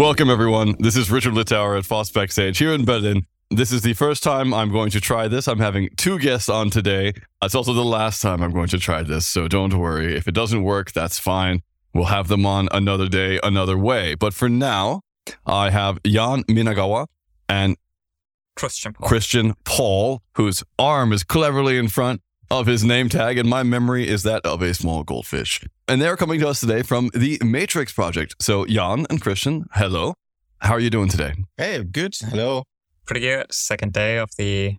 Welcome, everyone. This is Richard Littauer at FOSS Backstage here in Berlin. This is the first time I'm going to try this. I'm having two guests on today. It's also the last time I'm going to try this, so don't worry. If it doesn't work, that's fine. We'll have them on another day, another way. But for now, I have Yan Minagawa and Christian Paul. Christian Paul, whose arm is cleverly in front of his name tag, and my memory is that of a small goldfish. And they're coming to us today from the Matrix Project. So, Yan and Christian, hello. How are you doing today? Hey, good. Hello. Pretty good. Second day of the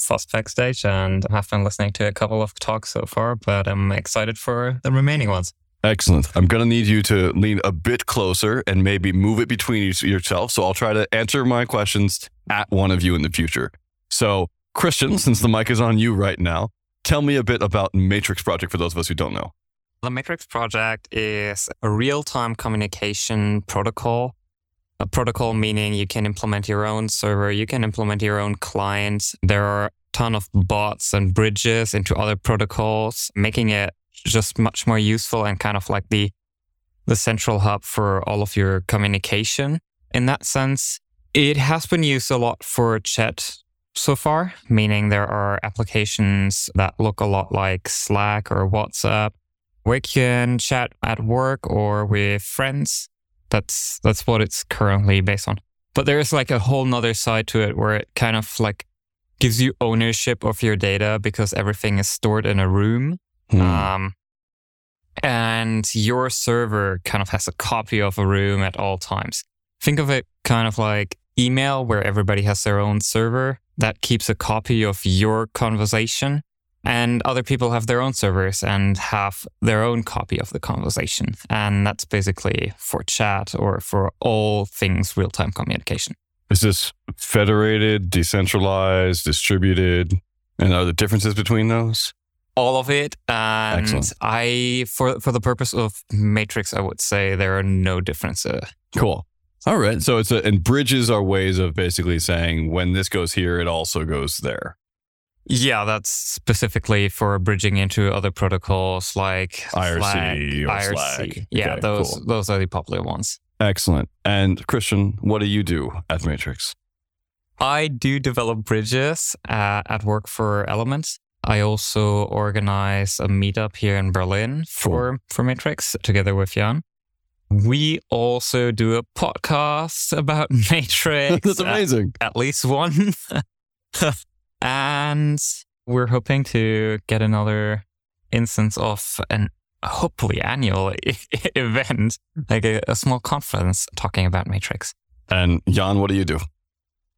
FOSS stage, and I have been listening to a couple of talks so far, but I'm excited for the remaining ones. Excellent. I'm going to need you to lean a bit closer and maybe move it between you- yourself. So I'll try to answer my questions at one of you in the future. So, Christian, since the mic is on you right now, tell me a bit about Matrix Project for those of us who don't know. The Matrix project is a real time communication protocol. A protocol meaning you can implement your own server, you can implement your own client. There are a ton of bots and bridges into other protocols, making it just much more useful and kind of like the the central hub for all of your communication in that sense. It has been used a lot for chat so far, meaning there are applications that look a lot like Slack or WhatsApp we can chat at work or with friends. That's that's what it's currently based on. But there is like a whole nother side to it where it kind of like gives you ownership of your data because everything is stored in a room. Hmm. Um, and your server kind of has a copy of a room at all times. Think of it kind of like email where everybody has their own server that keeps a copy of your conversation and other people have their own servers and have their own copy of the conversation. And that's basically for chat or for all things real time communication. Is this federated, decentralized, distributed? And are there differences between those? All of it. And Excellent. I, for, for the purpose of Matrix, I would say there are no differences. Cool. All right. So it's a, and bridges are ways of basically saying when this goes here, it also goes there. Yeah, that's specifically for bridging into other protocols like IRC Slack, or IRC. Slack. Yeah, Okay, those cool. those are the popular ones. Excellent. And Christian, what do you do at Matrix? I do develop bridges uh, at work for Elements. I also organize a meetup here in Berlin for, for Matrix together with Yan. We also do a podcast about Matrix. That's uh, amazing. at least one. and we're hoping to get another instance of an hopefully annual event, like a, a small conference talking about Matrix. And Yan, what do you do?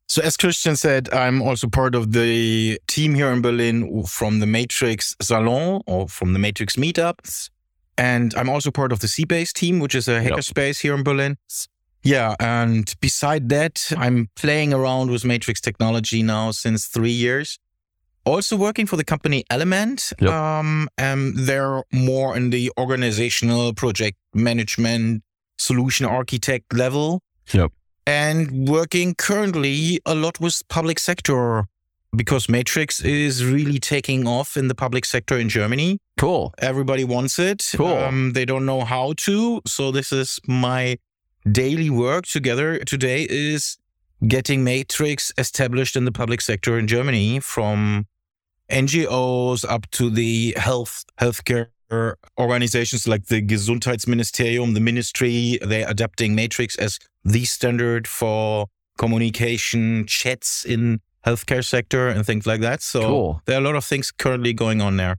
So, as Christian said, I'm also part of the team here in Berlin from the Matrix Salon or from the Matrix Meetups. And I'm also part of the c-base team, which is a hackerspace here in Berlin. Yeah. And beside that, I'm playing around with Matrix technology now since three years. Also working for the company Element. Yep. Um, and they're more in the organizational project management solution architect level Yep. and working currently a lot with public sector because Matrix is really taking off in the public sector in Germany. Cool. Everybody wants it. Cool. Um, they don't know how to. So this is my daily work together today is getting Matrix established in the public sector in Germany from NGOs up to the health healthcare organizations like the Gesundheitsministerium, the ministry. They're adapting Matrix as the standard for communication chats in healthcare sector and things like that. So Cool. there are a lot of things currently going on there.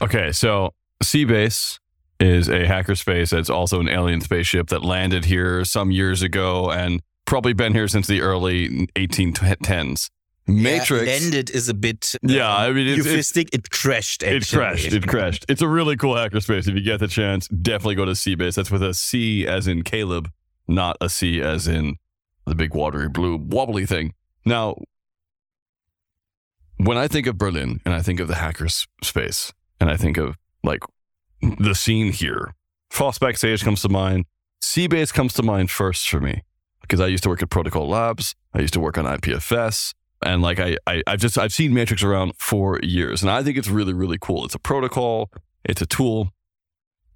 Okay. So c-base is a hackerspace that's also an alien spaceship that landed here some years ago and probably been here since the early 1810s. Matrix. Yeah, landed is a bit uh, Yeah, I mean, it's- euphemistic. It crashed. It crashed. It crashed. It's a really cool hackerspace. If you get the chance, definitely go to c-base. That's with a C as in Caleb, not a C as in the big watery blue wobbly thing. Now, when I think of Berlin and I think of the hackers space and I think of like the scene here, FOSS Backstage comes to mind. c-base comes to mind first for me because I used to work at Protocol Labs. I used to work on IPFS. And like I, I I've just I've seen Matrix around for years, and I think it's really really cool. It's a protocol, it's a tool.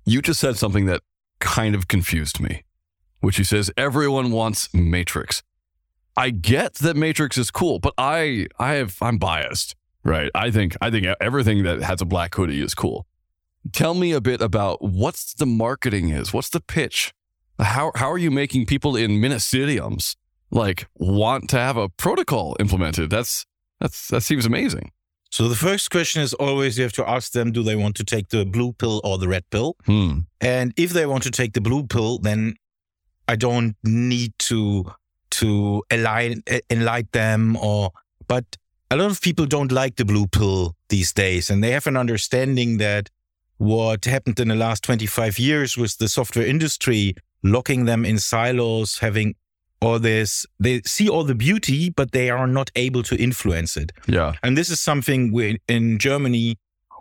You just said something that kind of confused me. which he says everyone wants Matrix. I get that Matrix is cool, but I I have I'm biased, right? I think I think everything that has a black hoodie is cool. Tell me a bit about what's the marketing is. What's the pitch? How how are you making people in ministeriums like want to have a protocol implemented? That's that's that seems amazing. So the first question is always you have to ask them, do they want to take the blue pill or the red pill? Hmm. And if they want to take the blue pill, then I don't need to to align enlighten them or but a lot of people don't like the blue pill these days and they have an understanding that what happened in the last 25 years with the software industry locking them in silos having all this they see all the beauty but they are not able to influence it Yeah. and this is something we in Germany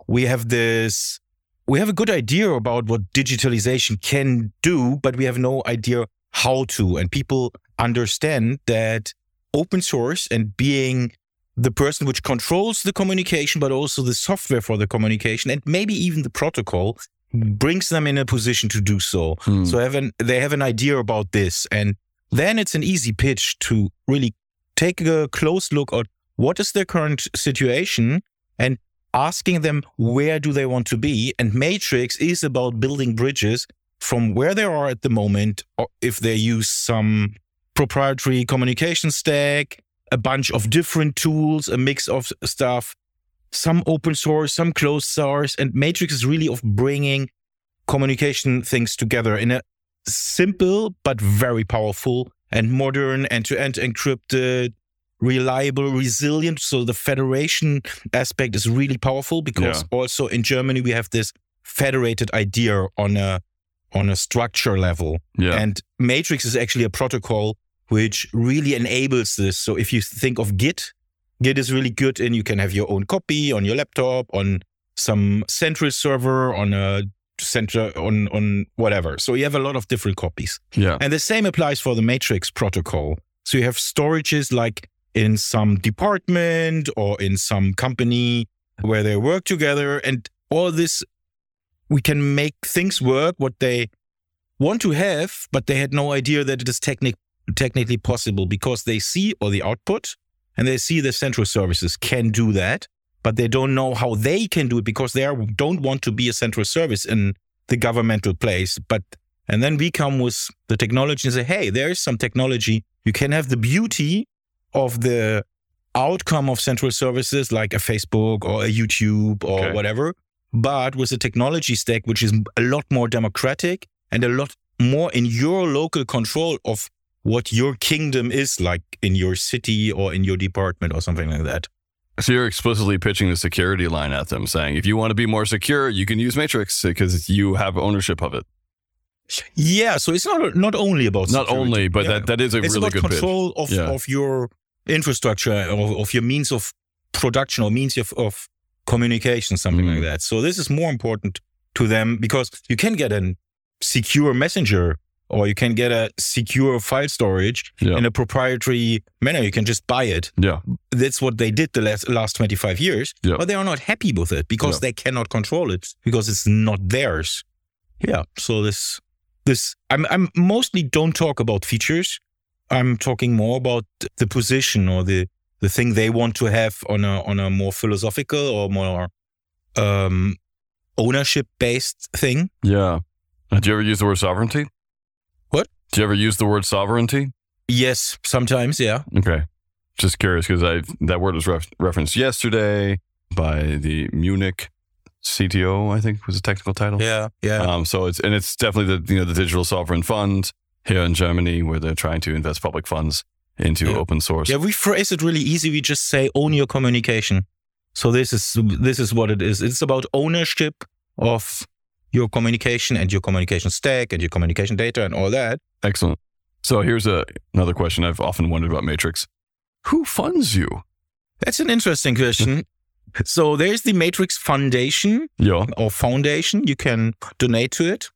we have this we have a good idea about what digitalization can do, but we have no idea how to. And people understand that open source and being the person which controls the communication, but also the software for the communication, and maybe even the protocol, brings them in a position to do so. Hmm. So have an, they have an idea about this. And then it's an easy pitch to really take a close look at what is their current situation and asking them where do they want to be. And Matrix is about building bridges from where they are at the moment, or if they use some proprietary communication stack, a bunch of different tools, a mix of stuff, some open source, some closed source. And Matrix is really of bringing communication things together in a simple but very powerful and modern end-to-end encrypted reliable resilient so the federation aspect is really powerful because also in germany we have this federated idea on a on a structure level Yeah. and matrix is actually a protocol which really enables this so if you think of git git is really good and you can have your own copy on your laptop on some central server on a center on on whatever so you have a lot of different copies yeah. and the same applies for the Matrix protocol. So you have storages like in some department or in some company where they work together. And all this, we can make things work what they want to have, but they had no idea that it is technic- technically possible because they see all the output and they see the central services can do that, but they don't know how they can do it because they are, don't want to be a central service in the governmental place. But and then we come with the technology and say, hey, there is some technology. You can have the beauty of the outcome of central services like a Facebook or a YouTube or Okay. whatever, but with a technology stack which is a lot more democratic and a lot more in your local control of what your kingdom is like in your city or in your department or something like that. So you're explicitly pitching the security line at them, saying if you want to be more secure, you can use Matrix because you have ownership of it. Yeah, so it's not not only about Not security. only, but Yeah. that, that is a it's really good pitch. control of, Yeah. of your infrastructure of, of your means of production or means of, of communication something Mm. like that so this is more important to them because you can get a secure messenger or you can get a secure file storage Yeah. in a proprietary manner you can just buy it Yeah. that's what they did the last, last 25 years Yeah. but they are not happy with it because Yeah. they cannot control it because it's not theirs yeah so this this i'm i'm mostly don't talk about features i'm talking more about the position or the the thing they want to have on a on a more philosophical or more um ownership based thing Yeah. Do you ever use the word sovereignty? Do you ever use the word sovereignty? yes sometimes yeah Okay. Just curious because I that word was ref- referenced yesterday by the Munich CTO, I think was the technical title. yeah yeah Um, so it's and it's definitely the you know the digital sovereign fund here in Germany where they're trying to invest public funds into Yeah. open source. Yeah, we phrase it really easy. We just say own your communication. So this is this is what it is. It's about ownership of your communication and your communication stack and your communication data and all that. Excellent. So here's a, another question I've often wondered about Matrix. Who funds you? That's an interesting question. so there's the Matrix Foundation Yeah. or foundation. You can donate to it.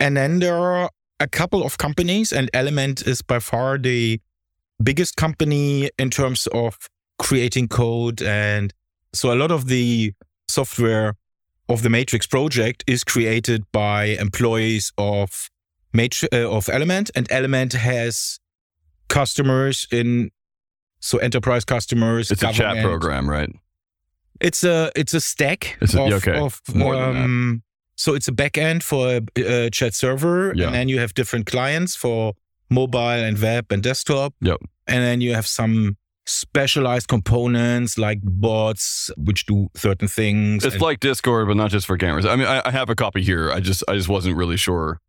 And then there are a couple of companies, and Element is by far the biggest company in terms of creating code. And so a lot of the software of the Matrix project is created by employees of matri- uh, of Element, and Element has customers in so enterprise customers. It's a chat program, right? It's a it's a stack It's a- of, okay. of More than that. um, so it's a backend for a, a chat server, Yeah. and then you have different clients for mobile and web and desktop. Yep. And then you have some specialized components like bots which do certain things. It's like Discord, but not just for gamers. I mean, I, I have a copy here. I just I just wasn't really sure.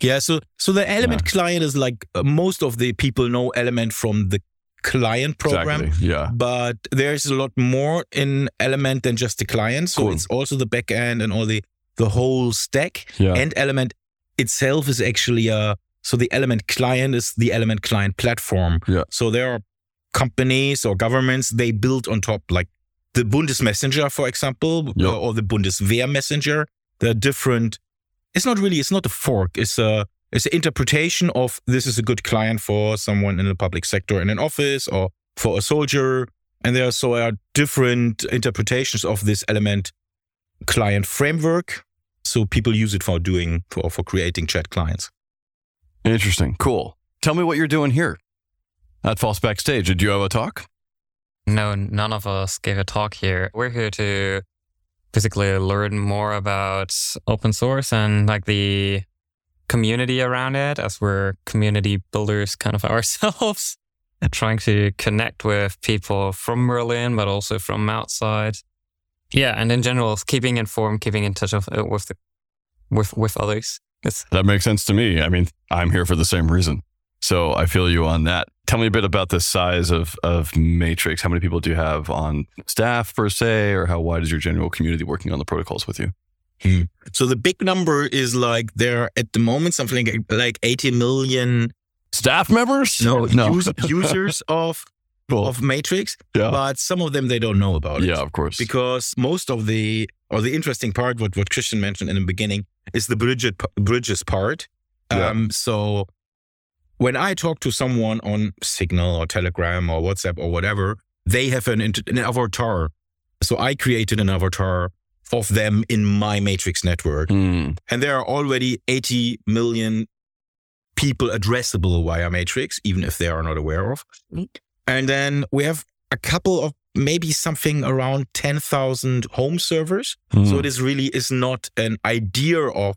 yeah, so so the Element client is like uh, most of the people know Element from the client program. Exactly. Yeah. but there's a lot more in Element than just the client. So Cool. it's also the backend and all the the whole stack. Yeah. And Element itself is actually a so the Element client is the Element client platform. Yeah. So there are companies or governments they build on top like the Bundesmessenger, for example, Yeah. or the Bundeswehr messenger. They're different. It's not really. It's not a fork. It's a it's an interpretation of this is a good client for someone in the public sector in an office or for a soldier. And there are so are different interpretations of this element client framework. So people use it for doing for for creating chat clients. Interesting. Cool. Tell me what you're doing here at FOSS Backstage. Did you have a talk? No, none of us gave a talk here. We're here to basically learn more about open source and like the community around it as we're community builders kind of ourselves and trying to connect with people from Berlin, but also from outside. Yeah. And in general, keeping informed, keeping in touch uh, with, the, with, with others. It's, That makes sense to me. I mean, I'm here for the same reason. So I feel you on that. Tell me a bit about the size of, of Matrix. How many people do you have on staff per se, or how wide is your general community working on the protocols with you? So the big number is like there are at the moment something like, like 80 million Staff members? no, no. us- users of Cool. of Matrix, yeah. but some of them they don't know about it. Yeah, of course. because most of the or the interesting part what what Christian mentioned in the beginning is the bridges bridges part. Yeah. Um, so when I talk to someone on Signal or Telegram or WhatsApp or whatever, they have an, an avatar. So I created an avatar of them in my Matrix network, Hmm. and there are already 80 million people addressable via Matrix, even if they are not aware of. And then we have a couple of maybe something around 10,000 home servers. Hmm. So it is really is not an idea of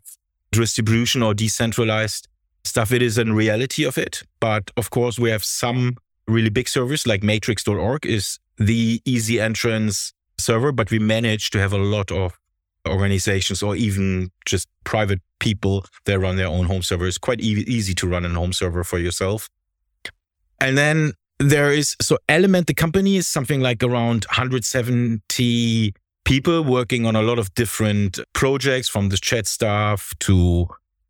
distribution or decentralized stuff. It is a reality of it. But of course, we have some really big servers like matrix.org is the easy entrance server, but we manage to have a lot of organizations or even just private people that run their own home server. It's quite e- easy to run a home server for yourself. And then there is so Element, the company is something like around 170 people working on a lot of different projects from the chat stuff to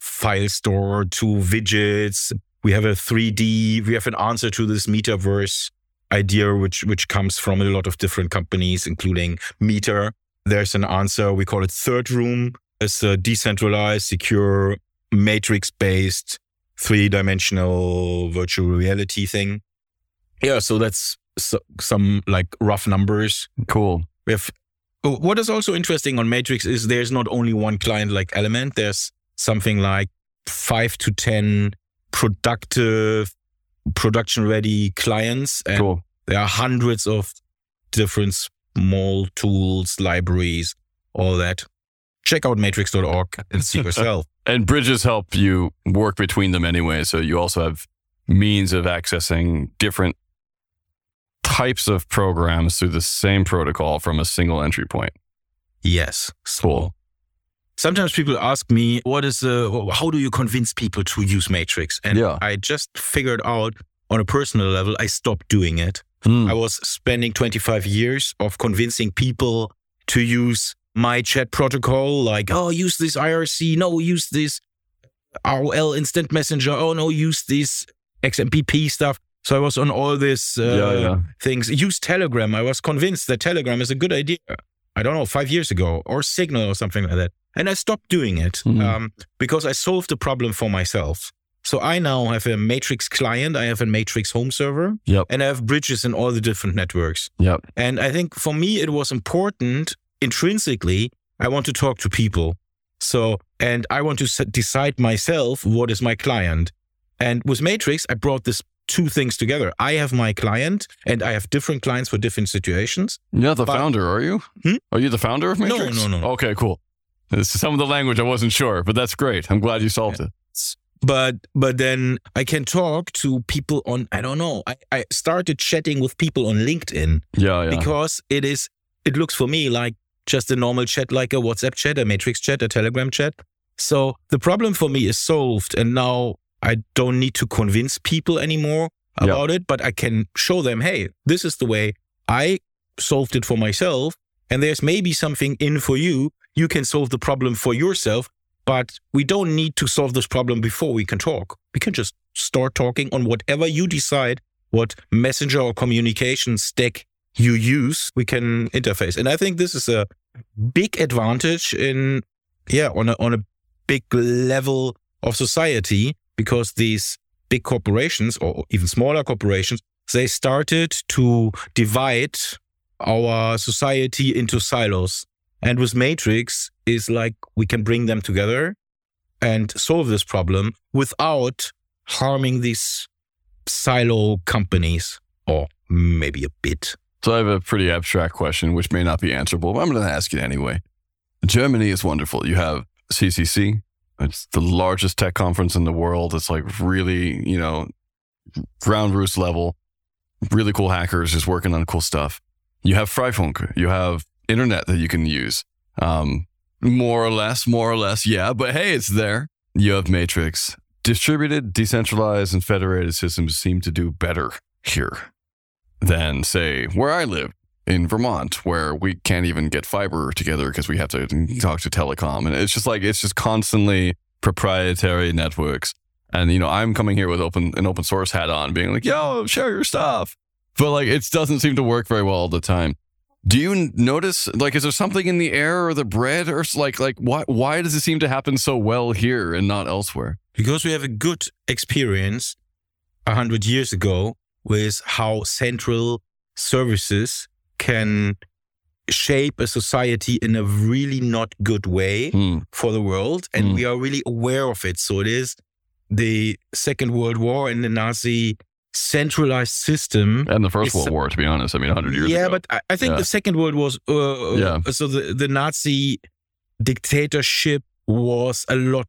file store to widgets. We have a 3D, we have an answer to this metaverse idea, which which comes from a lot of different companies, including Meta. There's an answer, we call it Third Room. It's a decentralized, secure, matrix-based, three-dimensional virtual reality thing. Yeah, so that's so, some like rough numbers. cool. We have oh, what is also interesting on Matrix is there's not only one client like Element. There's something like five to ten productive, production-ready clients, and Cool. there are hundreds of different small tools, libraries, all that. Check out matrix.org and see yourself. And bridges help you work between them anyway. So you also have means of accessing different types of programs through the same protocol from a single entry point. Yes. Cool. Sometimes people ask me, what is uh, how do you convince people to use Matrix? And Yeah. I just figured out on a personal level, I stopped doing it. Hmm. I was spending 25 years of convincing people to use my chat protocol, like, oh, use this IRC. No, use this AOL instant messenger. Oh, no, use this XMPP stuff. So I was on all these uh, Yeah, yeah. things. Use Telegram. I was convinced that Telegram is a good idea. I don't know, five years ago, or Signal or something like that. And I stopped doing it Mhm. um, because I solved the problem for myself. So I now have a Matrix client, I have a Matrix home server, Yep. and I have bridges in all the different networks. Yep. And I think for me, it was important intrinsically. I want to talk to people. So, and I want to decide myself what is my client. And with Matrix, I brought this two things together. I have my client and I have different clients for different situations. You're the But- founder, are you? Hmm? Are you the founder of Matrix? no, no, no. Okay, cool. Some of the language I wasn't sure, but that's great. I'm glad you solved it. But but then I can talk to people on I don't know. I, I started chatting with people on LinkedIn Yeah, yeah. because it is it looks for me like just a normal chat like a WhatsApp chat, a Matrix chat, a Telegram chat. So the problem for me is solved and now I don't need to convince people anymore Yeah. about it, but I can show them, hey, this is the way I solved it for myself and there's maybe something in for you. You can solve the problem for yourself, but we don't need to solve this problem before we can talk. We can just start talking on whatever you decide, what messenger or communication stack you use, we can interface. And I think this is a big advantage in, yeah, on a, on a big level of society because these big corporations or even smaller corporations, they started to divide our society into silos. And with Matrix is like we can bring them together and solve this problem without harming these silo companies or maybe a bit. So I have a pretty abstract question, which may not be answerable, but I'm going to ask it anyway. Germany is wonderful. You have CCC. It's the largest tech conference in the world. It's like really, you know, ground roost level. Really cool hackers just working on cool stuff. You have Freifunk. You have internet that you can use. Um, more or less, more or less, yeah. But hey, it's there. You have Matrix. Distributed, decentralized, and federated systems seem to do better here than, say, where I live in Vermont, where we can't even get fiber together because we have to talk to telecom. And it's just like, it's just constantly proprietary networks. And, you know, I'm coming here with open an open source hat on, being like, yo, share your stuff. But like, it doesn't seem to work very well all the time. Do you notice, like, is there something in the air or the bread or like, like, why, why does it seem to happen so well here and not elsewhere? Because we have a good experience a hundred years ago with how central services can shape a society in a really not good way Hmm. for the world. And Mm. we are really aware of it. So it is the Second World War and the Nazi centralized system. And the First World War, to be honest. I mean, 100 years yeah, ago. but I, I think Yeah. the Second World was uh, Yeah. so the, the Nazi dictatorship was a lot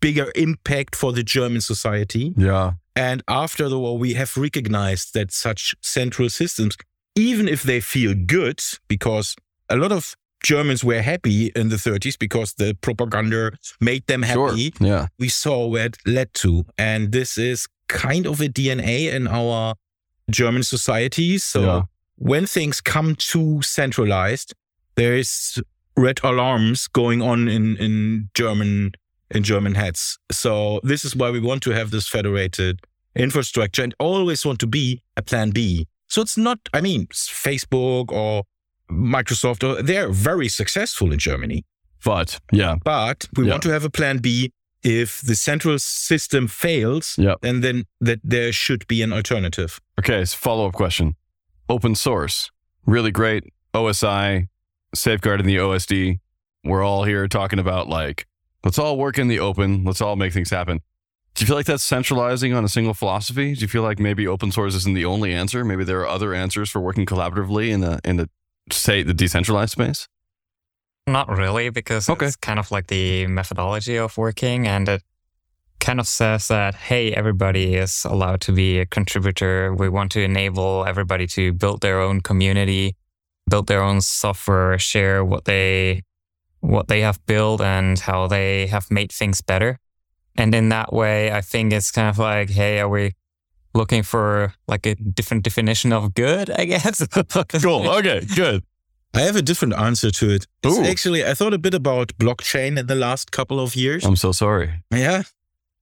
bigger impact for the German society. yeah. And after the war, we have recognized that such central systems, even if they feel good, because a lot of Germans were happy in the 30s because the propaganda made them Sure. happy. Yeah. We saw where it led to. And this is kind of a DNA in our German society. So Yeah. when things come too centralized, there is red alarms going on in, in German in German heads. So this is why we want to have this federated infrastructure and always want to be a plan B. So it's not, I mean, Facebook or Microsoft, or they're very successful in Germany, But yeah. but we Yeah. want to have a plan B. If the central system fails, Yep. and then that there should be an alternative. Okay, so follow up question. Open source, really great. OSI, safeguarding the OSD. We're all here talking about like, let's all work in the open. Let's all make things happen. Do you feel like that's centralizing on a single philosophy? Do you feel like maybe open source isn't the only answer? Maybe there are other answers for working collaboratively in the in the say the decentralized space. Not really, because Okay. it's kind of like the methodology of working, and it kind of says that hey, everybody is allowed to be a contributor. We want to enable everybody to build their own community, build their own software, share what they what they have built and how they have made things better. And in that way, I think it's kind of like, hey, are we looking for like a different definition of good? I guess. Cool. Okay. Good. I have a different answer to it. It's actually, I thought a bit about blockchain in the last couple of years. I'm so sorry. yeah.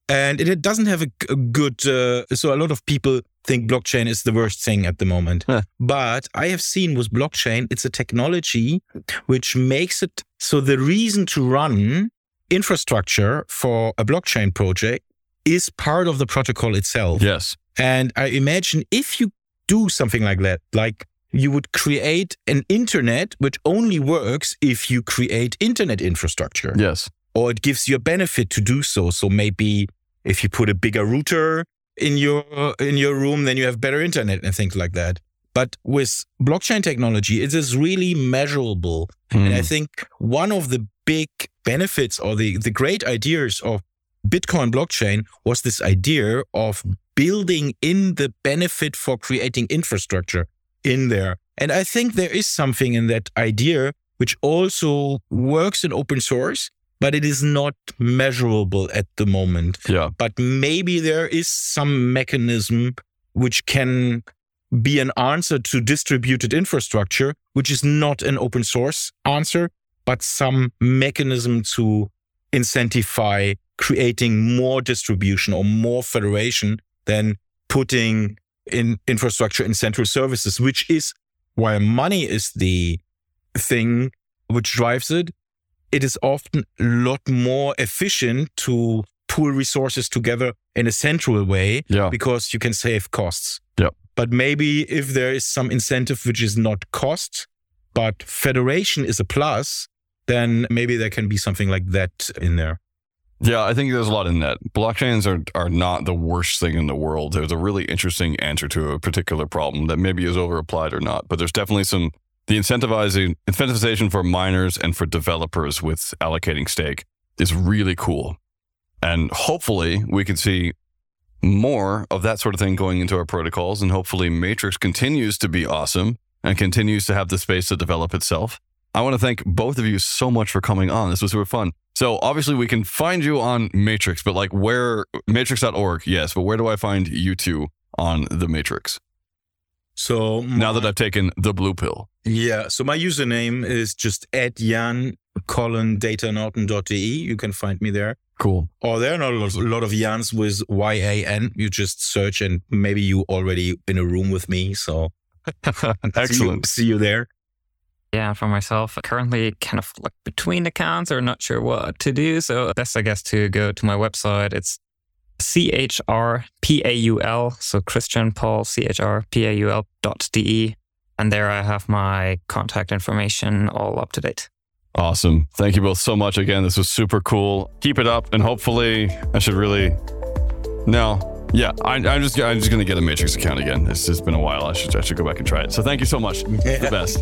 And it, it doesn't have a good, uh, so a lot of people think blockchain is the worst thing at the moment. Huh. But I have seen with blockchain, it's a technology which makes it so the reason to run infrastructure for a blockchain project is part of the protocol itself. Yes. And I imagine if you do something like that, like you would create an internet which only works if you create internet infrastructure. Yes. or it gives you a benefit to do so. So maybe if you put a bigger router in your in your room, then you have better internet and things like that. But with blockchain technology, it is really measurable. Hmm. And I think one of the big benefits or the, the great ideas of Bitcoin blockchain was this idea of building in the benefit for creating infrastructure in there. And I think there is something in that idea which also works in open source, but it is not measurable at the moment. yeah. But maybe there is some mechanism which can be an answer to distributed infrastructure, which is not an open source answer, but some mechanism to incentivize creating more distribution or more federation than putting in infrastructure and central services, which is while money is the thing which drives it, it is often a lot more efficient to pool resources together in a central way Yeah. because you can save costs. Yep. But maybe if there is some incentive which is not cost, but federation is a plus, then maybe there can be something like that in there. Yeah, I think there's a lot in that. Blockchains are are not the worst thing in the world. There's a really interesting answer to a particular problem that maybe is over applied or not. But there's definitely some the incentivizing incentivization for miners and for developers with allocating stake is really cool. And hopefully we can see more of that sort of thing going into our protocols. And hopefully Matrix continues to be awesome and continues to have the space to develop itself. I want to thank both of you so much for coming on. This was super fun. So obviously we can find you on Matrix, but like where matrix.org, yes, but where do I find you two on the Matrix? So Now that I've taken the blue pill. Yeah. So my username is just at Yan Colin datanorton.de. You can find me there. Cool. Or there are not a lot, a lot of Yans with Y A N. You just search and maybe you already in a room with me. So Excellent. See you, see you there. Yeah, for myself, currently kind of like between accounts or not sure what to do. So best, I guess, to go to my website. It's C H R P A U L. So Christian Paul, C H R P A U L dot D E. And there I have my contact information all up to date. Awesome. Thank you both so much again. This was super cool. Keep it up and hopefully I should really No. Yeah, I, I'm just I'm just gonna get a Matrix account again. It's just been a while. I should I should go back and try it. So thank you so much. The best.